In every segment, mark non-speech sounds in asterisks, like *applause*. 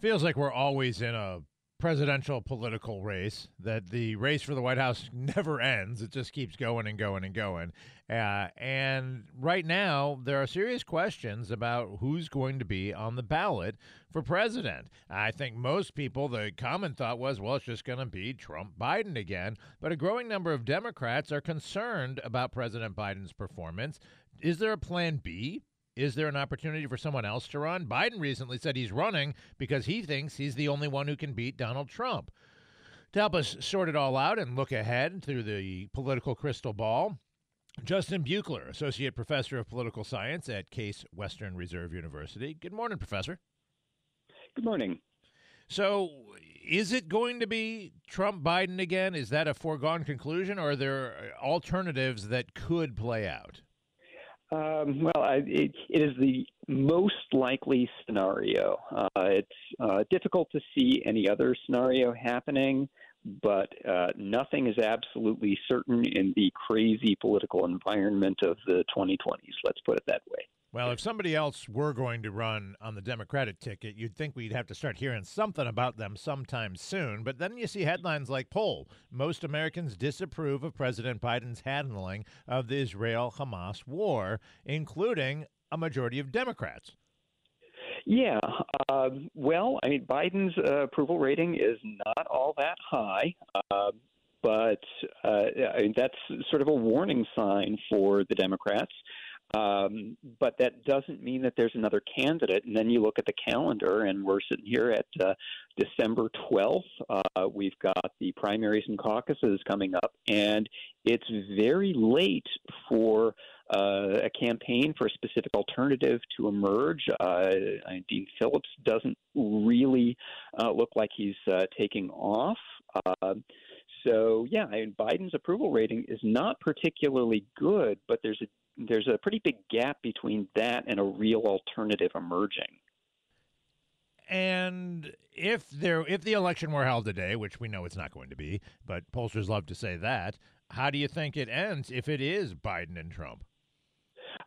Feels like we're always in a presidential political race, that the race for the White House *laughs* never ends. It just keeps going and going and going. Uh, and right now, there are serious questions about who's going to be on the ballot for president. I think most people, the common thought was, well, it's just going to be Trump Biden again. But a growing number of Democrats are concerned about President Biden's performance. Is there a plan B? Is there an opportunity for someone else to run? Biden recently said he's running because he thinks he's the only one who can beat Donald Trump. To help us sort it all out and look ahead through the political crystal ball, Justin Buchler, Associate Professor of Political Science at Case Western Reserve University. Good morning, Professor. Good morning. So, is it going to be Trump Biden again? Is that a foregone conclusion, or are there alternatives that could play out? Um, well, I, it, it is the most likely scenario. Uh, it's uh, difficult to see any other scenario happening, but uh, nothing is absolutely certain in the crazy political environment of the 2020s. Let's put it that way. Well, if somebody else were going to run on the Democratic ticket, you'd think we'd have to start hearing something about them sometime soon. But then you see headlines like poll most Americans disapprove of President Biden's handling of the Israel Hamas war, including a majority of Democrats. Yeah, uh, well, I mean, Biden's uh, approval rating is not all that high. Uh, but I mean, that's sort of a warning sign for the Democrats. Um, but that doesn't mean that there's another candidate. And then you look at the calendar, and we're sitting here at uh, December 12th. Uh, we've got the primaries and caucuses coming up, and it's very late for uh, a campaign for a specific alternative to emerge. Uh, Dean Phillips doesn't really uh, look like he's uh, taking off. Uh, so yeah, I mean, Biden's approval rating is not particularly good, but there's a there's a pretty big gap between that and a real alternative emerging. And if there if the election were held today, which we know it's not going to be, but pollsters love to say that, how do you think it ends if it is Biden and Trump?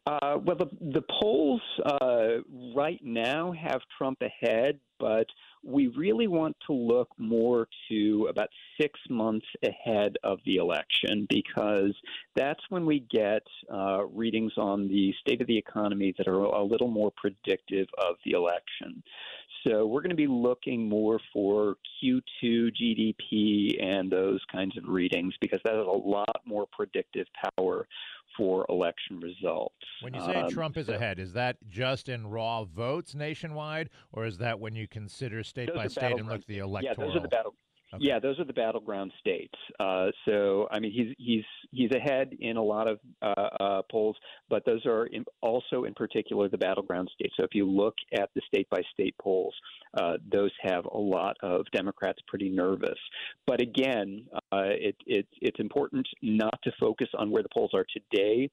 Uh, well, the the polls uh, right now have Trump ahead, but we really want to look more to about six months ahead of the election because that's when we get uh, readings on the state of the economy that are a little more predictive of the election. So we're going to be looking more for Q2 GDP and those kinds of readings because that has a lot more predictive power for election results. When you say um, Trump is so, ahead, is that just in raw votes nationwide, or is that when you consider state by state and look at the electoral? Yeah, those are the battle. Okay. Yeah, those are the battleground states. Uh, so, I mean, he's he's he's ahead in a lot of uh, uh, polls, but those are in, also, in particular, the battleground states. So, if you look at the state by state polls, uh, those have a lot of Democrats pretty nervous. But again, uh, it, it, it's important not to focus on where the polls are today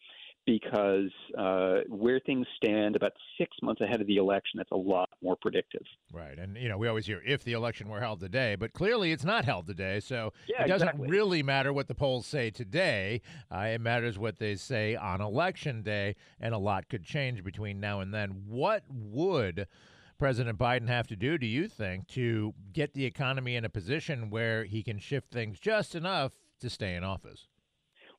because uh, where things stand about six months ahead of the election, that's a lot more predictive. Right. And, you know, we always hear if the election were held today, but clearly it's not held today. So yeah, it doesn't exactly. really matter what the polls say today. Uh, it matters what they say on election day, and a lot could change between now and then. What would. President Biden have to do, do you think, to get the economy in a position where he can shift things just enough to stay in office?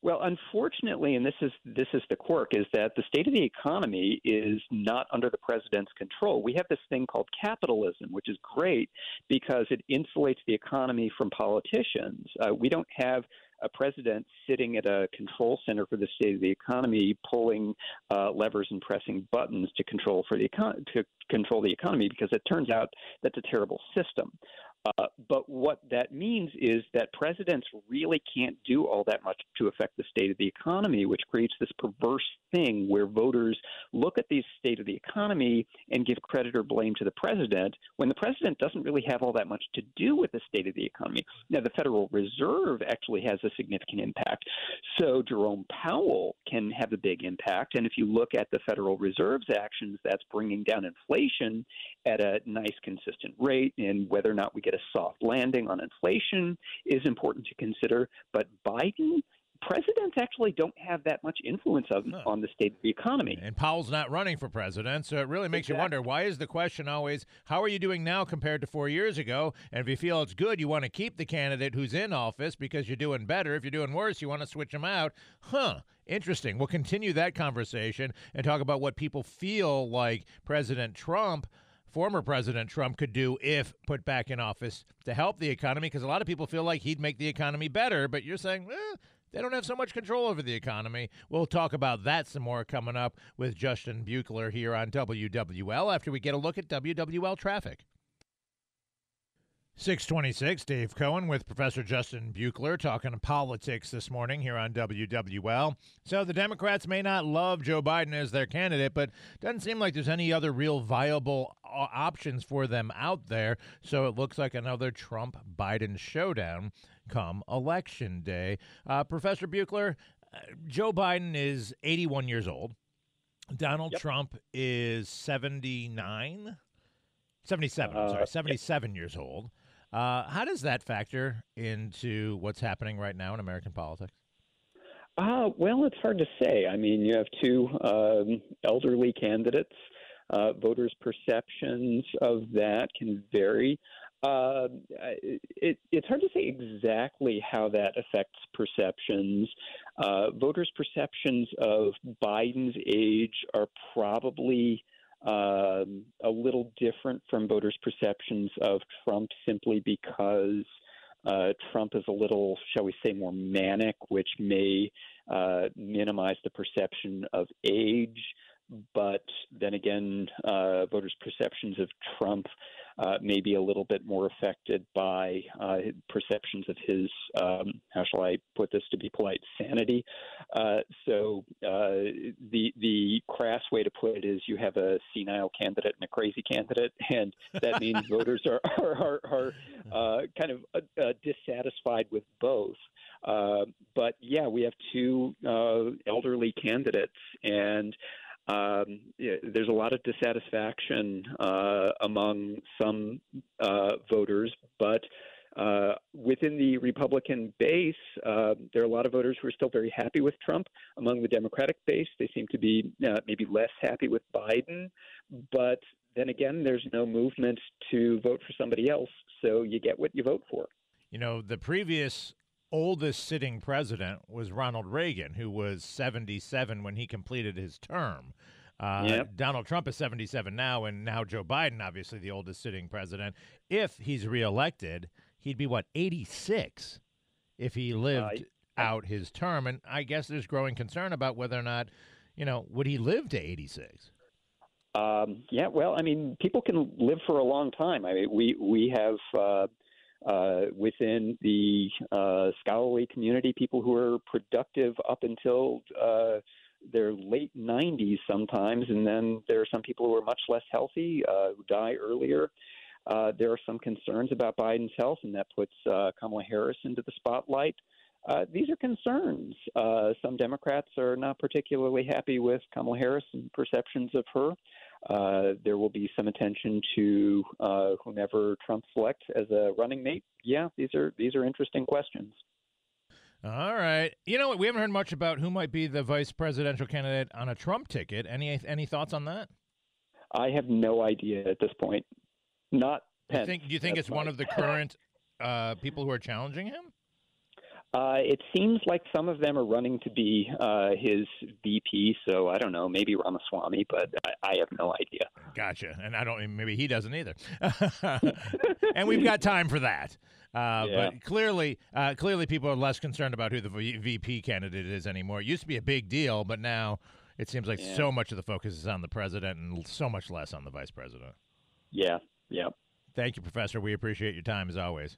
Well, unfortunately, and this is this is the quirk, is that the state of the economy is not under the president's control. We have this thing called capitalism, which is great because it insulates the economy from politicians. Uh, we don't have a president sitting at a control center for the state of the economy, pulling uh, levers and pressing buttons to control for the econ- to control the economy, because it turns out that's a terrible system. Uh, but what that means is that presidents really can't do all that much to affect the state of the economy, which creates this perverse thing where voters look at the state of the economy and give credit or blame to the president when the president doesn't really have all that much to do with the state of the economy. Now, the Federal Reserve actually has a significant impact. So Jerome Powell can have a big impact. And if you look at the Federal Reserve's actions, that's bringing down inflation at a nice, consistent rate. And whether or not we get a soft landing on inflation is important to consider. But Biden, presidents actually don't have that much influence of, Huh. on the state of the economy. And Powell's not running for president, so it really makes you wonder why is the question always, how are you doing now compared to four years ago? And if you feel it's good, you want to keep the candidate who's in office because you're doing better. If you're doing worse, you want to switch them out. Huh. Interesting. We'll continue that conversation and talk about what people feel like President Trump. Former President Trump could do if put back in office to help the economy, because a lot of people feel like he'd make the economy better. But you're saying, eh, they don't have so much control over the economy. We'll talk about that some more coming up with Justin Buchler here on WWL after we get a look at WWL traffic. 626, Dave Cohen with Professor Justin Buchler talking politics this morning here on WWL. So the Democrats may not love Joe Biden as their candidate, but doesn't seem like there's any other real viable uh, options for them out there. So it looks like another Trump Biden showdown come election day. Uh, Professor Buchler, uh, Joe Biden is 81 years old. Donald Trump is 79, 77, I'm sorry, Uh, 77 years old. Uh, how does that factor into what's happening right now in American politics? Uh, well, it's hard to say. I mean, you have two um, elderly candidates. Uh, voters' perceptions of that can vary. Uh, it, it's hard to say exactly how that affects perceptions. Uh, voters' perceptions of Biden's age are probably um, a little different from voters' perceptions of Trump simply because uh, Trump is a little, shall we say, more manic, which may uh, minimize the perception of age. But then again, uh, voters' perceptions of Trump uh, may be a little bit more affected by uh, perceptions of his, um, how shall I put this to be polite, sanity. Uh, so uh, the the crass way to put it is you have a senile candidate and a crazy candidate, *laughs* and that means *laughs* voters are are, are, are uh, kind of uh, uh, dissatisfied with both. Uh, but yeah, we have two uh, elderly candidates, and um, yeah, there's a lot of dissatisfaction uh, among some uh, voters, but uh, within the Republican base, uh, there are a lot of voters who are still very happy with Trump. Among the Democratic base, they seem to be uh, maybe less happy with Biden. But then again, there's no movement to vote for somebody else, so you get what you vote for. You know, the previous oldest sitting president was Ronald Reagan, who was 77 when he completed his term. Uh, Yep. Donald Trump is 77 now, and now Joe Biden, obviously the oldest sitting president. If he's reelected, he'd be what 86 if he lived out his term. And I guess there's growing concern about whether or not, you know, would he live to 86? Um, yeah, well, I mean, people can live for a long time. I mean, we we have uh, uh, within the uh, scholarly community people who are productive up until uh, their late 90s sometimes, and then there are some people who are much less healthy uh, who die earlier. Uh, there are some concerns about Biden's health, and that puts uh, Kamala Harris into the spotlight. Uh, these are concerns. Uh, some Democrats are not particularly happy with Kamala Harris and perceptions of her. Uh, there will be some attention to uh, whomever Trump selects as a running mate. Yeah, these are these are interesting questions. All right. You know what? We haven't heard much about who might be the vice presidential candidate on a Trump ticket. Any any thoughts on that? I have no idea at this point. Not Do you Pence. think, do you think it's one of the current uh, people who are challenging him? Uh, it seems like some of them are running to be uh, his VP, so I don't know, maybe Ramaswamy, but I, I have no idea. Gotcha. And I don't, maybe he doesn't either. *laughs* and we've got time for that. Uh, Yeah. But clearly, uh, clearly, people are less concerned about who the v- VP candidate is anymore. It used to be a big deal, but now it seems like Yeah. so much of the focus is on the president and so much less on the vice president. Yeah, yeah. Thank you, Professor. We appreciate your time as always.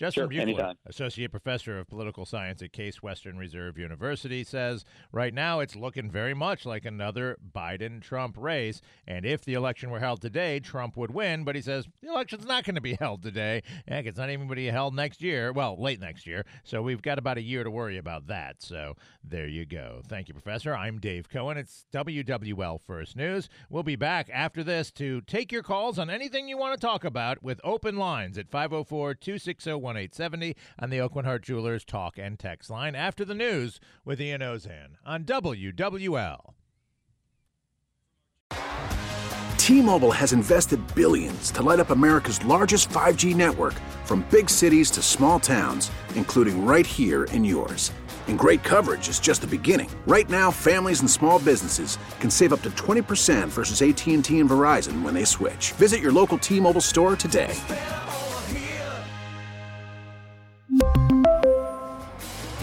Sure, Justin Buchler, anytime. Associate Professor of Political Science at Case Western Reserve University, says right now it's looking very much like another Biden Trump race. And if the election were held today, Trump would win. But he says the election's not going to be *laughs* held today. Heck, it's not even going to be held next year. Well, late next year. So we've got about a year to worry about that. So there you go. Thank you, Professor. I'm Dave Cohen. It's WWL First News. We'll be back after this to take your calls on anything you want to talk about with open lines at 504 260 1870 on the Aucoin Hart Jewelers talk and text line after the news with Ian Ozan on WWL. T-Mobile has invested billions to light up America's largest 5G network from big cities to small towns, including right here in yours. And great coverage is just the beginning. Right now, families and small businesses can save up to 20% versus AT&T and Verizon when they switch. Visit your local T-Mobile store today.